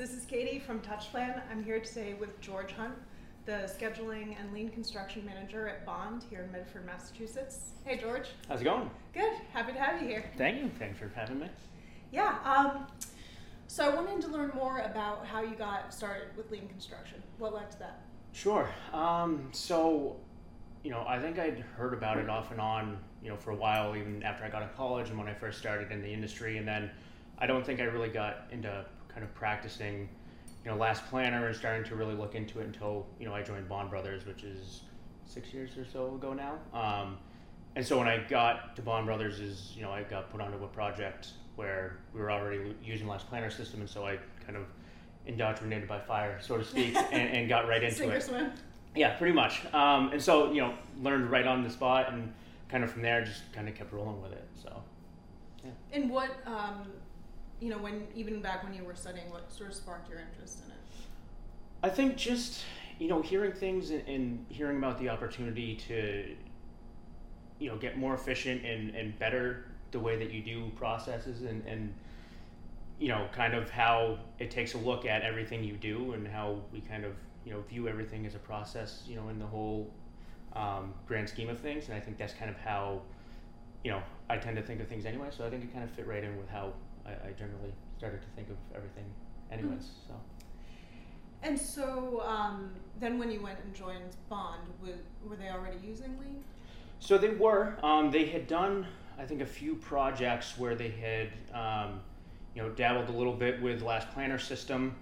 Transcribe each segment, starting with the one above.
this is Katie from TouchPlan. I'm here today with George Hunt, the scheduling and lean construction manager at Bond here in Medford, Massachusetts. Hey, George. How's it going? Good. Happy to have you here. Thank you. Thanks for having me. Yeah. Um, so I wanted to learn more about how you got started with lean construction. What led to that? Sure. Um, so, you know, I think I'd heard about it off and on, you know, for a while, even after I got to college and when I first started in the industry. And then I don't think I really got into kind of practicing, you know, last planner and starting to really look into it until, you know, I joined Bond Brothers, which is six years or so ago now. Um, and so when I got to Bond Brothers is, you know, I got put onto a project where we were already using last planner system. And so I kind of indoctrinated by fire, so to speak, and, and got right into Sink it. swim. Yeah, pretty much. Um, and so, you know, learned right on the spot and kind of from there just kind of kept rolling with it. So, And what, um, you know, when even back when you were studying, what sort of sparked your interest in it? I think just, you know, hearing things and, and hearing about the opportunity to, you know, get more efficient and, and better the way that you do processes and, and, you know, kind of how it takes a look at everything you do and how we kind of, you know, view everything as a process, you know, in the whole um, grand scheme of things. And I think that's kind of how, you know, I tend to think of things anyway. So I think it kind of fit right in with how I, I generally started to think of everything, anyways. So. And so um, then when you went and joined Bond, were, were they already using lean? So they were. Um, they had done, I think, a few projects where they had, um, you know, dabbled a little bit with Last Planner system.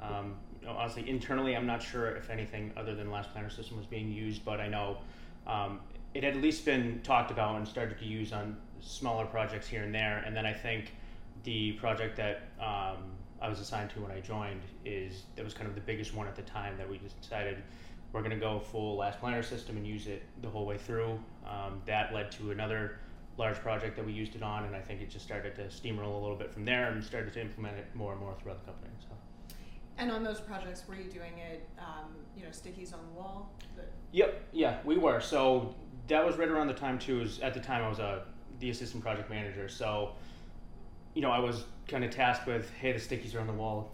Um, you know, honestly, internally, I'm not sure if anything other than Last Planner system was being used, but I know um, it had at least been talked about and started to use on smaller projects here and there. And then I think the project that um, I was assigned to when I joined is that was kind of the biggest one at the time that we just decided we're going to go full last planner system and use it the whole way through. Um, that led to another large project that we used it on, and I think it just started to steamroll a little bit from there and started to implement it more and more throughout the company. So. And on those projects, were you doing it, um, you know, stickies on the wall? Yep, yeah, we were. So that was right around the time too. Is at the time I was a the assistant project manager. So you know I was kind of tasked with, hey, the stickies are on the wall.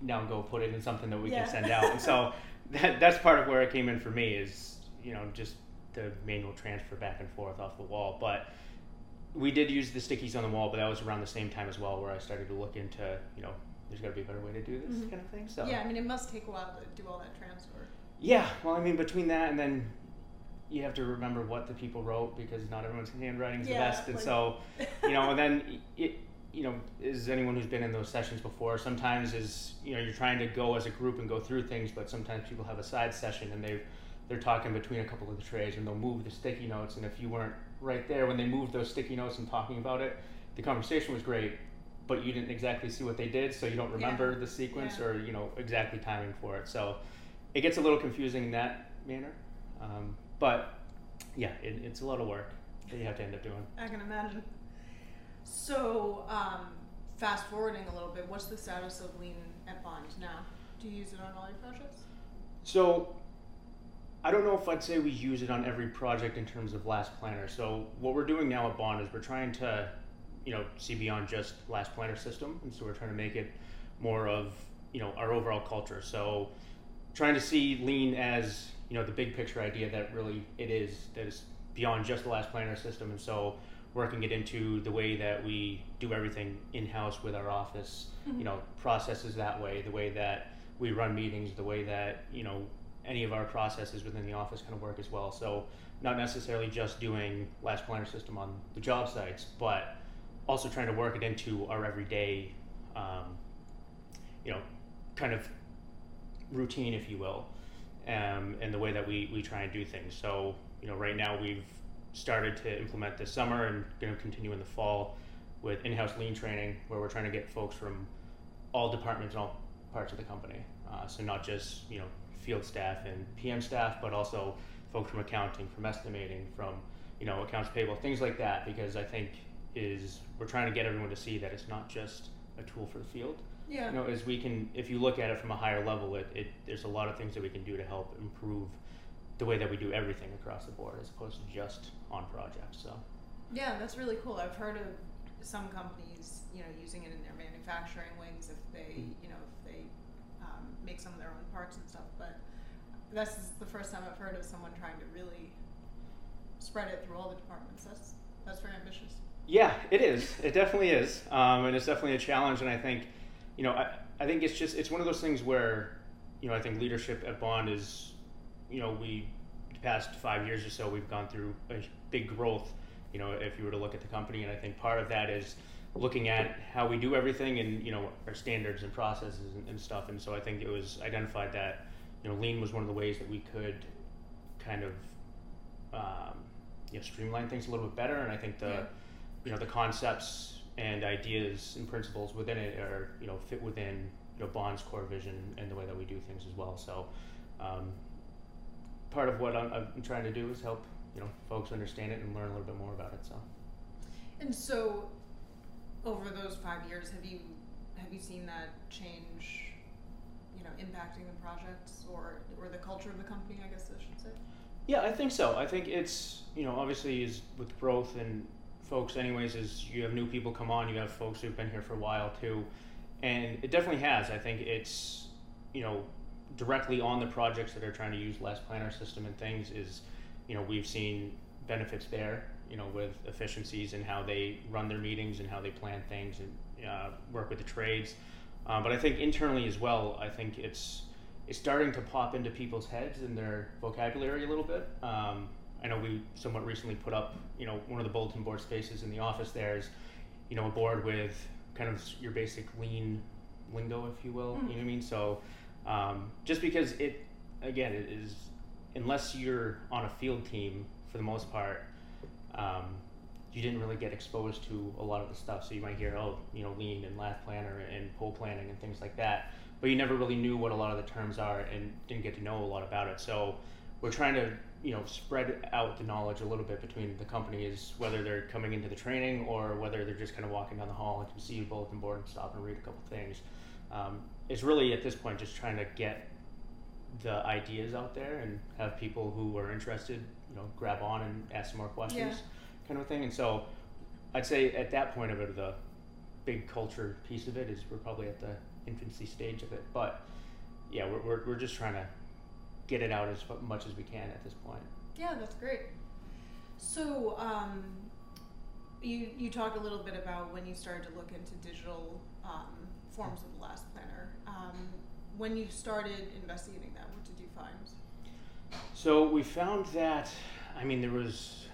Now go put it in something that we Yeah. can send out. And so that that's part of where it came in for me is you know just the manual transfer back and forth off the wall. But we did use the stickies on the wall, but that was around the same time as well where I started to look into you know there's got to be a better way to do this Mhm. kind of thing. So Yeah, I mean, it must take a while to do all that transfer. yeah, well, I mean, between that and then you have to remember what the people wrote because not everyone's handwriting's Yeah, the best, and like- so you know, and then it, you know, is anyone who's been in those sessions before? Sometimes is you know you're trying to go as a group and go through things, but sometimes people have a side session and they they're talking between a couple of the trays and they'll move the sticky notes, and if you weren't right there when they moved those sticky notes and talking about it, the conversation was great. But you didn't exactly see what they did, so you don't remember the sequence Yeah. or you know exactly timing for it. So it gets a little confusing in that manner. Um, but yeah, it, it's a lot of work that you have to end up doing. I can imagine. So, um, fast forwarding a little bit, what's the status of lean at Bond now? Do you use it on all your projects? So I don't know if I'd say we use it on every project in terms of last planner. So what we're doing now at Bond is we're trying to, you know, see beyond just last planner system, and so we're trying to make it more of you know our overall culture. So trying to see lean as you know the big picture idea that really it is that is beyond just the last planner system, and so working it into the way that we do everything in house with our office, you know, processes that way, the way that we run meetings, the way that you know any of our processes within the office kind of work as well. So not necessarily just doing last planner system on the job sites, but also trying to work it into our everyday, um, you know, kind of routine, if you will, um, and the way that we, we try and do things. So, you know, right now we've started to implement this summer and going to continue in the fall with in-house lean training, where we're trying to get folks from all departments and all parts of the company. Uh, so not just you know field staff and PM staff, but also folks from accounting, from estimating, from you know accounts payable, things like that. Because I think is we're trying to get everyone to see that it's not just a tool for the field. Yeah. You know, as we can, if you look at it from a higher level, it, it there's a lot of things that we can do to help improve the way that we do everything across the board, as opposed to just on projects. So Yeah, that's really cool. I've heard of some companies, you know, using it in their manufacturing wings if they, Mhm. you know, if they um, make some of their own parts and stuff. But this is the first time I've heard of someone trying to really spread it through all the departments. That's that's very ambitious. Yeah, it is. It definitely is, um, and it's definitely a challenge. And I think, you know, I, I think it's just it's one of those things where, you know, I think leadership at Bond is, you know, we the past five years or so we've gone through a big growth. You know, if you were to look at the company, and I think part of that is looking at how we do everything and you know our standards and processes and, and stuff. And so I think it was identified that you know lean was one of the ways that we could kind of um, you know streamline things a little bit better. And I think the Yeah. you know the concepts and ideas and principles within it are you know fit within you know Bond's core vision and the way that we do things as well. So um, part of what I'm, I'm trying to do is help you know folks understand it and learn a little bit more about it. So And so, over those five years, have you have you seen that change? You know, impacting the projects or or the culture of the company, I guess I should say. yeah, I think so. I think it's you know obviously is with growth and folks anyways is you have new people come on you have folks who've been here for a while too and it definitely has i think it's you know directly on the projects that are trying to use last planner system and things is you know we've seen benefits there you know with efficiencies and how they run their meetings and how they plan things and uh, work with the trades um, but i think internally as well i think it's it's starting to pop into people's heads and their vocabulary a little bit um, I know we somewhat recently put up, you know, one of the bulletin board spaces in the office there is, you know, a board with kind of your basic lean lingo, if you will. You know what I mean? So, um, just because it, again, it is, unless you're on a field team for the most part, um, you didn't really get exposed to a lot of the stuff. So you might hear, oh, you know, lean and last planner and pull planning and things like that, but you never really knew what a lot of the terms are and didn't get to know a lot about it. So we're trying to you know spread out the knowledge a little bit between the companies whether they're coming into the training or whether they're just kind of walking down the hall and can see a bulletin board and stop and read a couple things um, it's really at this point just trying to get the ideas out there and have people who are interested you know grab on and ask some more questions Yeah. kind of thing and so i'd say at that point of it the big culture piece of it is we're probably at the infancy stage of it but yeah we're, we're, we're just trying to get it out as much as we can at this point. Yeah, that's great. So, um, you you talked a little bit about when you started to look into digital um, forms of the last planner. Um, when you started investigating that, what did you find? So we found that, I mean, there was,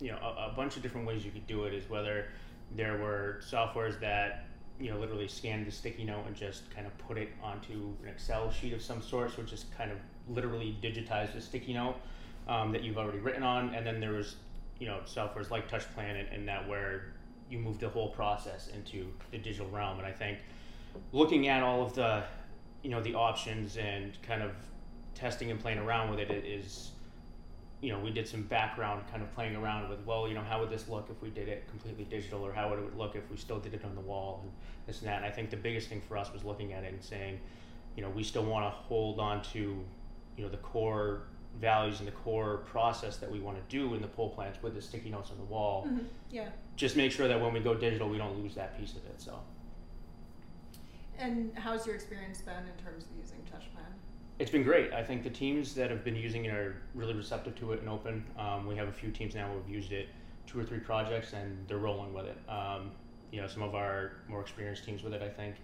you know, a, a bunch of different ways you could do it. Is whether there were softwares that you know literally scanned the sticky note and just kind of put it onto an Excel sheet of some sort, so it just kind of literally digitized the sticky note um, that you've already written on, and then there was, you know, softwares like Touch Planet and that where you move the whole process into the digital realm. And I think looking at all of the, you know, the options and kind of testing and playing around with it, is, you know, we did some background kind of playing around with, well, you know, how would this look if we did it completely digital, or how would it look if we still did it on the wall, and this and that. And I think the biggest thing for us was looking at it and saying, you know, we still want to hold on to, you know, the core values and the core process that we want to do in the pull plans with the sticky notes on the wall. Mm-hmm. Yeah. Just make sure that when we go digital, we don't lose that piece of it. So. And how's your experience been in terms of using TouchPlan? It's been great. I think the teams that have been using it are really receptive to it and open. Um, we have a few teams now who have used it two or three projects and they're rolling with it. Um, you know, some of our more experienced teams with it, I think.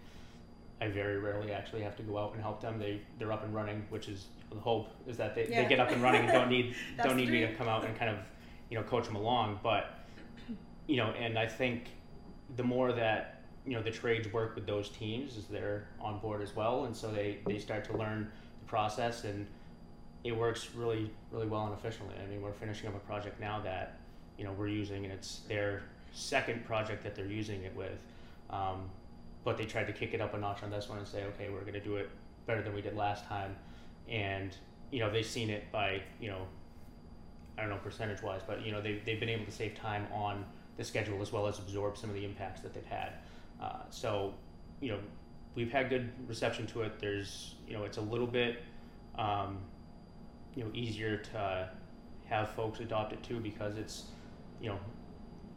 I very rarely actually have to go out and help them. They they're up and running, which is the hope is that they, Yeah. they get up and running and don't need don't need me to come out and kind of you know coach them along. But you know, and I think the more that you know the trades work with those teams, is they're on board as well, and so they they start to learn the process and it works really really well and efficiently. I mean, we're finishing up a project now that you know we're using, and it's their second project that they're using it with. Um, but they tried to kick it up a notch on this one and say, okay, we're going to do it better than we did last time, and you know they've seen it by you know I don't know percentage wise, but you know they they've been able to save time on the schedule as well as absorb some of the impacts that they've had. Uh, so you know we've had good reception to it. There's you know it's a little bit um, you know easier to have folks adopt it too because it's you know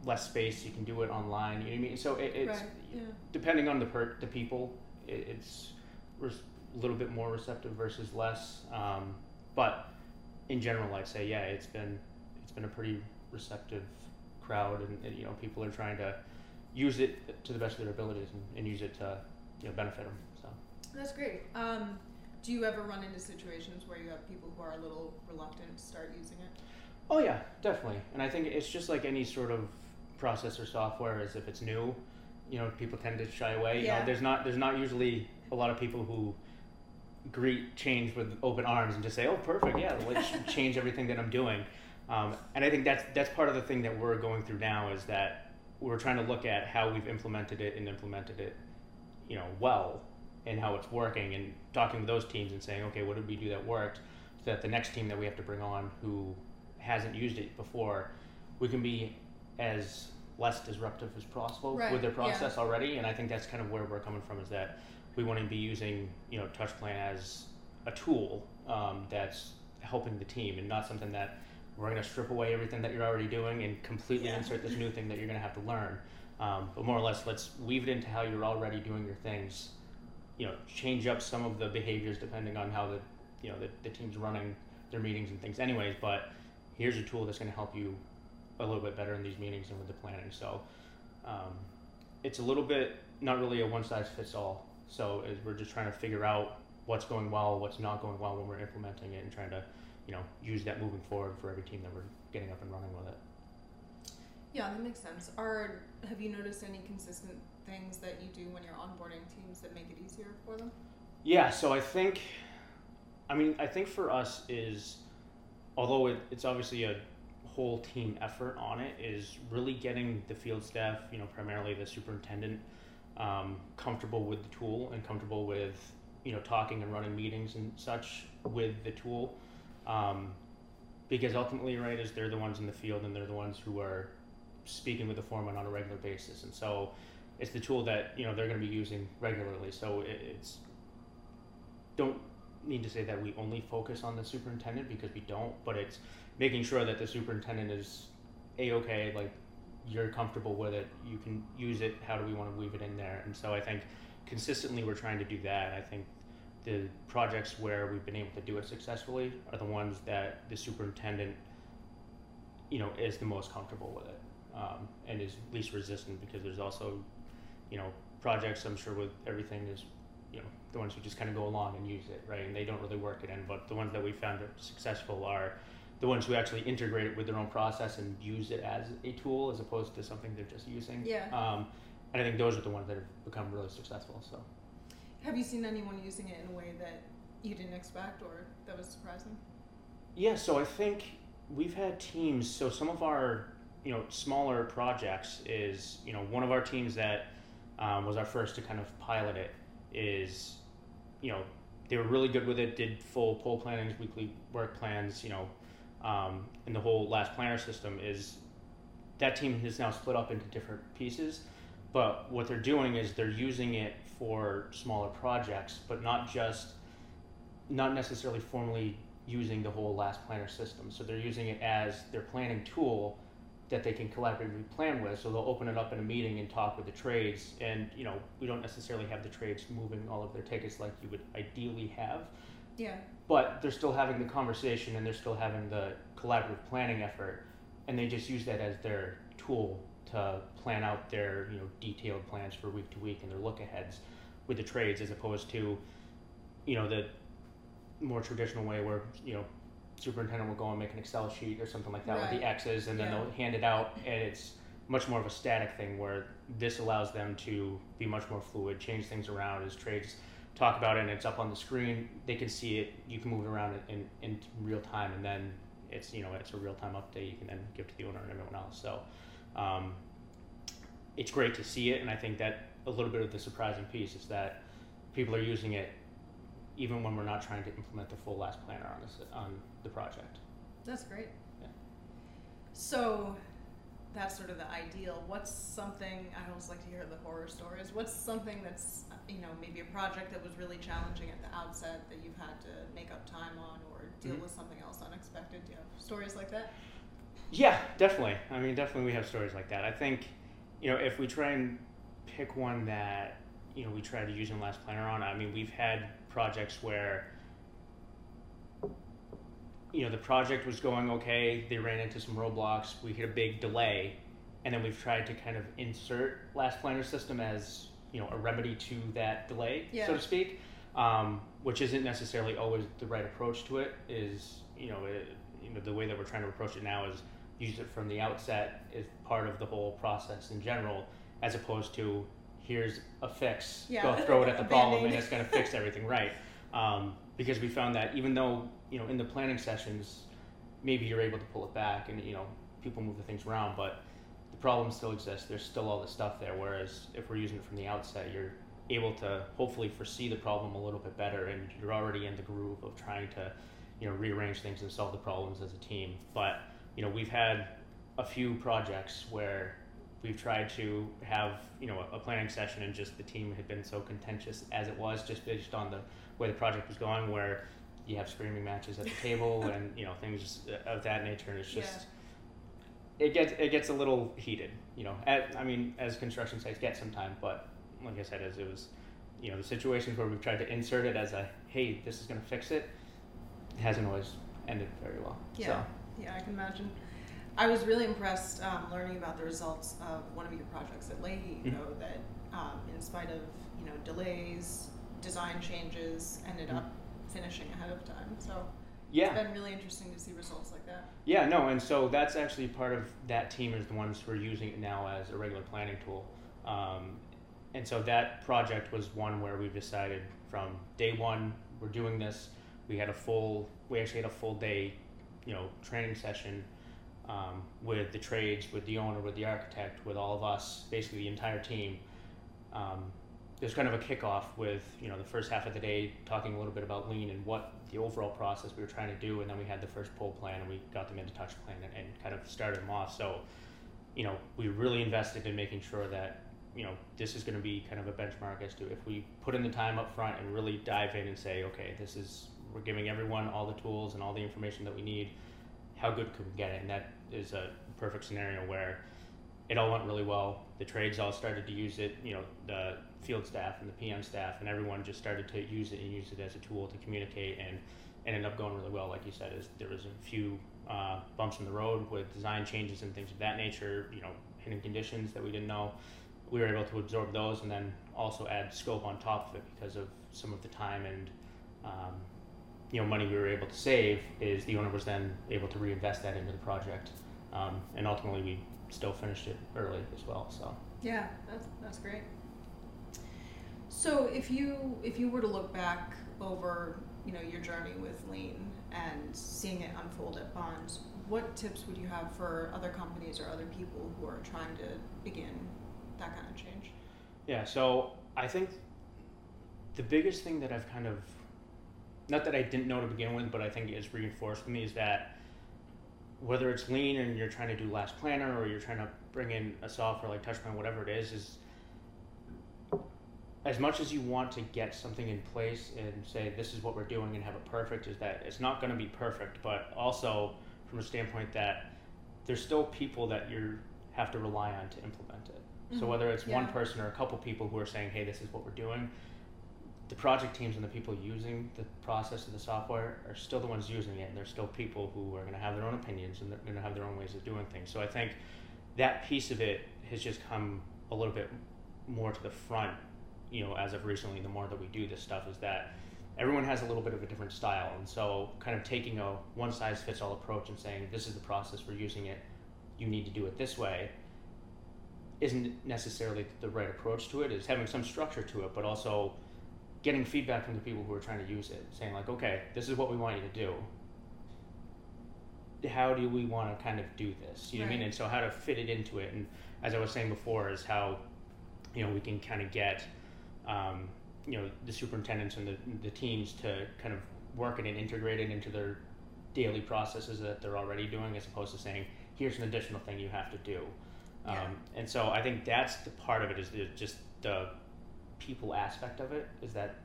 less space, you can do it online. You know what I mean? So it, it's right. Yeah. depending on the per- the people, it, it's res- a little bit more receptive versus less. Um, but in general, I'd say yeah, it's been it's been a pretty receptive crowd, and, and you know people are trying to use it to the best of their abilities and, and use it to you know benefit them. So That's great. Um, do you ever run into situations where you have people who are a little reluctant to start using it? oh yeah, definitely. And I think it's just like any sort of process or software, as if it's new, you know, people tend to shy away. You Yeah. know, there's not there's not usually a lot of people who greet change with open arms and just say, "Oh, perfect, yeah, let's change everything that I'm doing." Um, and I think that's that's part of the thing that we're going through now is that we're trying to look at how we've implemented it and implemented it, you know, well, and how it's working, and talking with those teams and saying, "Okay, what did we do that worked?" So that the next team that we have to bring on who hasn't used it before, we can be as less disruptive as possible Right, with their yeah. process already. And I think that's kind of where we're coming from is that we want to be using you know TouchPlan as a tool um, that's helping the team and not something that we're going to strip away everything that you're already doing and completely Yeah. insert this new thing that you're going to have to learn. Um, but more or less, let's weave it into how you're already doing your things. You know, change up some of the behaviors depending on how the you know the, the team's running their meetings and things. Anyways, but here's a tool that's going to help you a little bit better in these meetings and with the planning. So um, it's a little bit not really a one size fits all. So we're just trying to figure out what's going well, what's not going well when we're implementing it, and trying to you know use that moving forward for every team that we're getting up and running with it. Yeah, that makes sense. Are have you noticed any consistent things that you do when you're onboarding teams that make it easier for them? Yeah, so I think, I mean, I think for us is, although it, it's obviously a whole team effort on it, is really getting the field staff, you know, primarily the superintendent, um, comfortable with the tool and comfortable with, you know, talking and running meetings and such with the tool. Um, because ultimately, right, is they're the ones in the field and they're the ones who are speaking with the foreman on a regular basis. And so it's the tool that, you know, they're going to be using regularly. So it's, don't need to say that we only focus on the superintendent because we don't, but it's making sure that the superintendent is a okay, like you're comfortable with it, you can use it. How do we want to weave it in there? And so I think consistently we're trying to do that. I think the projects where we've been able to do it successfully are the ones that the superintendent, you know, is the most comfortable with it um, and is least resistant because there's also, you know, projects I'm sure with everything is you know the ones who just kind of go along and use it right and they don't really work it in but the ones that we found successful are the ones who actually integrate it with their own process and use it as a tool as opposed to something they're just using Yeah. um, and i think those are the ones that have become really successful so Have you seen anyone using it in a way that you didn't expect or that was surprising? yeah so i think we've had teams so some of our you know smaller projects is you know one of our teams that um, was our first to kind of pilot it is you know they were really good with it did full pull plannings weekly work plans you know um, and the whole last planner system is that team is now split up into different pieces but what they're doing is they're using it for smaller projects but not just not necessarily formally using the whole last planner system so they're using it as their planning tool that they can collaboratively plan with. So they'll open it up in a meeting and talk with the trades. And you know, we don't necessarily have the trades moving all of their tickets like you would ideally have, Yeah. But they're still having the conversation and they're still having the collaborative planning effort. And they just use that as their tool to plan out their you know detailed plans for week to week and their look aheads with the trades, as opposed to you know the more traditional way where you know superintendent will go and make an Excel sheet or something like that with the X's, and then Yeah. they'll hand it out, and it's much more of a static thing where this allows them to be much more fluid, change things around as trades talk about it, and it's up on the screen. They can see it. You can move it around in, in, in real time, and then it's you know it's a real time update. You can then give to the owner and everyone else. So um, it's great to see it, and I think that a little bit of the surprising piece is that people are using it even when we're not trying to implement the full last planner on this on the project. That's great. Yeah. So that's sort of the ideal. What's something I always like to hear the horror stories. What's something that's you know maybe a project that was really challenging at the outset that you've had to make up time on or deal Mhm. with something else unexpected? Do you have stories like that? Yeah, definitely. I mean, definitely we have stories like that. I think, you know, if we try and pick one that, you know, we try to use in Last Planner on, I mean, we've had projects where, you know, the project was going okay, they ran into some roadblocks, we hit a big delay, and then we've tried to kind of insert Last Planner system as, you know, a remedy to that delay, Yeah. so to speak, um, which isn't necessarily always the right approach to it, is, you know, it, you know, the way that we're trying to approach it now is use it from the outset as part of the whole process in general, as opposed to here's a fix, Yeah, go throw it at the problem, and it's going to fix everything, right? Um, because we found that even though you know in the planning sessions, maybe you're able to pull it back and you know people move the things around, but the problem still exists. There's still all the stuff there. Whereas if we're using it from the outset, you're able to hopefully foresee the problem a little bit better, and you're already in the groove of trying to you know rearrange things and solve the problems as a team. But you know we've had a few projects where we've tried to have you know a, planning session and just the team had been so contentious as it was just based on the way the project was going where you have screaming matches at the table and you know things of that nature and it's just it gets it gets a little heated you know at, i mean as construction sites get sometimes but like i said as it was you know the situations where we've tried to insert it as a hey this is going to fix it it hasn't always ended very well Yeah. so Yeah, I can imagine. I was really impressed um, learning about the results of one of your projects at Lahey, Mhm. though, that um, in spite of you know delays, design changes, ended up finishing ahead of time. So Mm-hmm. yeah it's been really interesting to see results like that. Yeah, no, and so that's actually part of that team is the ones who are using it now as a regular planning tool. Um, and so that project was one where we decided from day one we're doing this. We had a full, we actually had a full day, you know, training session um, with the trades, with the owner, with the architect, with all of us, basically the entire team. Um, there's kind of a kickoff with you know the first half of the day talking a little bit about lean and what the overall process we were trying to do, and then we had the first pull plan and we got them into touch plan and, and kind of started them off. So, you know, we really invested in making sure that you know this is going to be kind of a benchmark as to if we put in the time up front and really dive in and say, okay, this is we're giving everyone all the tools and all the information that we need. How good could we get it? And that is a perfect scenario where it all went really well. The trades all started to use it. You know, the field staff and the PM staff and everyone just started to use it and use it as a tool to communicate and ended up going really well. Like you said, is there was a few uh, bumps in the road with design changes and things of that nature. You know, hidden conditions that we didn't know. We were able to absorb those and then also add scope on top of it because of some of the time and um, you know money we were able to save. Is the owner was then able to reinvest that into the project, um, and ultimately we still finished it early as well. So. Yeah, that's that's great. So if you if you were to look back over you know your journey with Lean and seeing it unfold at Bonds, what tips would you have for other companies or other people who are trying to begin that kind of change? Yeah, so I think the biggest thing that I've kind of, not that I didn't know to begin with, but I think it's reinforced for me is that whether it's lean and you're trying to do last planner or you're trying to bring in a software like TouchPlan, whatever it is, is as much as you want to get something in place and say this is what we're doing and have it perfect, is that it's not going to be perfect, but also from a standpoint that there's still people that you have to rely on to implement it. So Mhm. whether it's one person or a couple people who are saying, "Hey, this is what we're doing," the project teams and the people using the process of the software are still the ones using it, and there's still people who are going to have their own opinions and they're going to have their own ways of doing things. So I think that piece of it has just come a little bit more to the front, you know, as of recently. The more that we do this stuff, is that everyone has a little bit of a different style, and so kind of taking a one size fits all approach and saying, "This is the process we're using it. You need to do it this way." isn't necessarily the right approach to it is having some structure to it but also getting feedback from the people who are trying to use it saying like okay this is what we want you to do. How do we want to kind of do this? You know what i mean? And so how to fit it into it. And as i was saying before is how you know we can kind of get um, you know the superintendents and the, the teams to kind of work it and integrate it into their daily processes that they're already doing as opposed to saying here's an additional thing you have to do. Yeah. um, and so I think that's the part of it is the, just the people aspect of it is that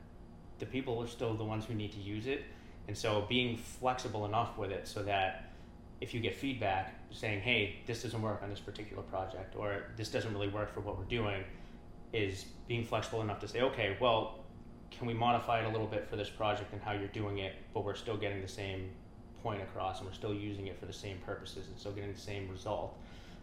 the people are still the ones who need to use it. And so being flexible enough with it so that if you get feedback saying, hey, this doesn't work on this particular project, or this doesn't really work for what we're doing, is being flexible enough to say, okay, well, can we modify it a little bit for this project and how you're doing it, but we're still getting the same point across and we're still using it for the same purposes and still getting the same result.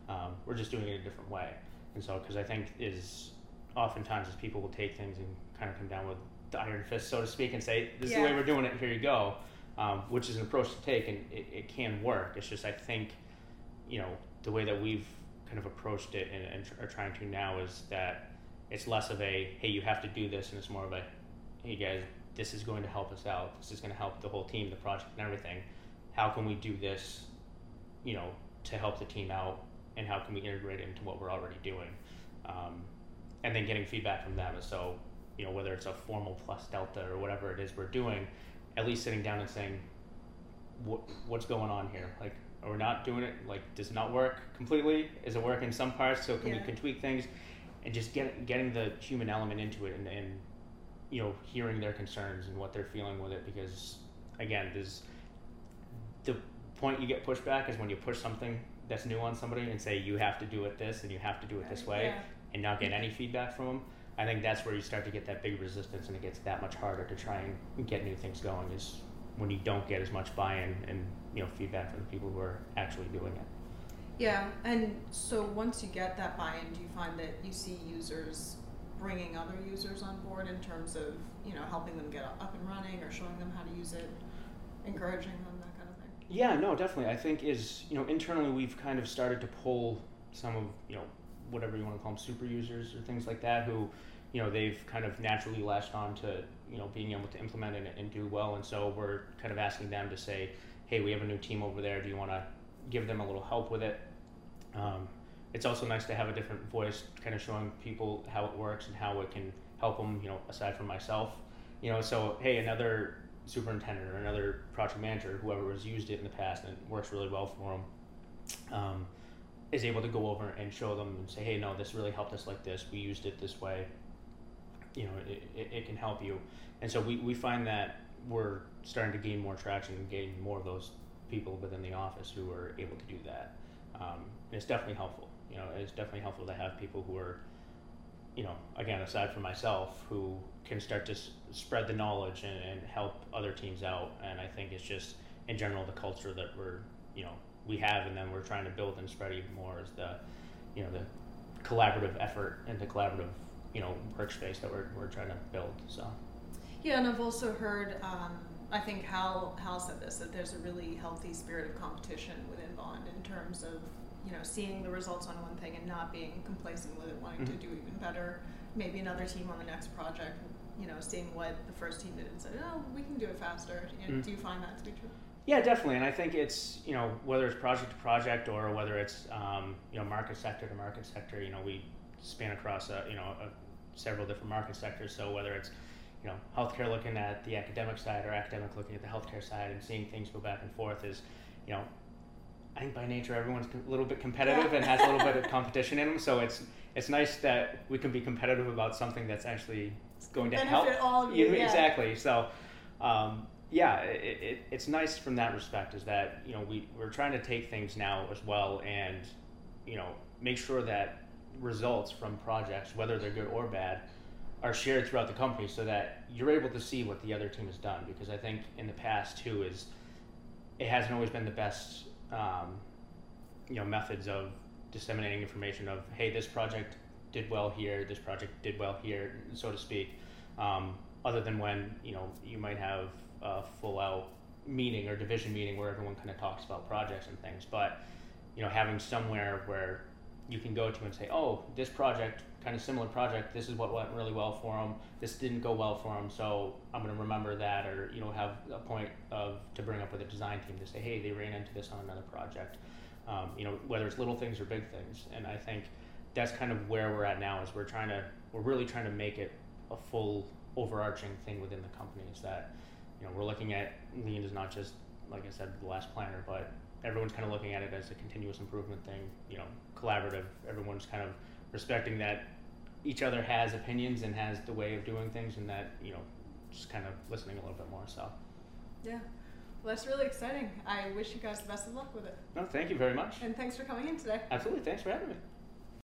Um, we're just doing it a different way. And so, because I think is oftentimes as people will take things and kind of come down with the iron fist, so to speak, and say, this is the way we're doing it, here you go, um, which is an approach to take and it, it can work. It's just, I think, you know, the way that we've kind of approached it and, and are trying to now is that it's less of a, hey, you have to do this, and it's more of a, hey guys, this is going to help us out. This is going to help the whole team, the project, and everything. How can we do this, you know, to help the team out, and how can we integrate it into what we're already doing? Um, and then getting feedback from them. So, you know, whether it's a formal plus delta or whatever it is we're doing, at least sitting down and saying, what what's going on here? Like, are we not doing it? Like, does it not work completely? Is it working some parts? So can Yeah. we can tweak things, and just get getting the human element into it, and, and you know, hearing their concerns and what they're feeling with it. Because again, there's the point you get pushback is when you push something that's new on somebody and say you have to do it this and you have to do it this way Yeah. And not get any feedback from them, I think that's where you start to get that big resistance, and it gets that much harder to try and get new things going. Is when you don't get as much buy-in and you know feedback from the people who are actually doing it. Yeah, and so once you get that buy-in, do you find that you see users bringing other users on board in terms of you know helping them get up and running or showing them how to use it, encouraging them that kind of thing? Yeah, no, definitely. I think is you know internally we've kind of started to pull some of you know whatever you want to call them super users or things like that who you know they've kind of naturally latched on to you know being able to implement it and do well. And so we're kind of asking them to say hey we have a new team over there. Do you want to give them a little help with it? Um, it's also nice to have a different voice kind of showing people how it works and how it can help them you know aside from myself. You know so hey another superintendent or another project manager whoever has used it in the past and it works really well for them um, is able to go over and show them and say hey no this really helped us like this. We used it this way. You know it, it, it can help you. And so we, we find that we're starting to gain more traction and gain more of those people within the office who are able to do that. Um, it's definitely helpful. You know it's definitely helpful to have people who are you know again aside from myself who can start to s- spread the knowledge and, and help other teams out. And i think it's just in general the culture that we're you know we have and then we're trying to build and spread even more is the you know the collaborative effort and the collaborative you know workspace that we're, we're trying to build so Yeah, and I've also heard, um, I think Hal, Hal said this, that there's a really healthy spirit of competition within Bond in terms of, you know, seeing the results on one thing and not being complacent with it, wanting to Mhm. do even better. Maybe another team on the next project, you know, seeing what the first team did and said, oh, we can do it faster. You know, Mm. Do you find that to be true? Yeah, definitely, and I think it's you know whether it's project to project or whether it's um, you know market sector to market sector. You know we span across a, you know a, several different market sectors. So whether it's you know healthcare looking at the academic side or academic looking at the healthcare side and seeing things go back and forth is you know I think by nature everyone's a little bit competitive Yeah. and has a little bit of competition in them. So it's it's nice that we can be competitive about something that's actually going to help all you, yeah. exactly. So, um, yeah, it, it, it's nice from that respect is that you know we we're trying to take things now as well and you know make sure that results from projects, whether they're good or bad, are shared throughout the company so that you're able to see what the other team has done. Because I think in the past too is it hasn't always been the best um, you know methods of disseminating information of hey this project did well here this project did well here so to speak um, other than when you know you might have a full out meeting or division meeting where everyone kind of talks about projects and things but you know having somewhere where you can go to and say oh this project kind of similar project this is what went really well for them this didn't go well for them so i'm going to remember that or you know have a point of to bring up with a design team to say hey they ran into this on another project. Um, you know whether it's little things or big things and i think that's kind of where we're at now is we're trying to we're really trying to make it a full overarching thing within the company is that you know we're looking at lean as not just like i said the last planner but everyone's kind of looking at it as a continuous improvement thing you know collaborative everyone's kind of respecting that each other has opinions and has the way of doing things and that you know just kind of listening a little bit more so Yeah. Well, that's really exciting. I wish you guys the best of luck with it. No, thank you very much. And thanks for coming in today. Absolutely, thanks for having me.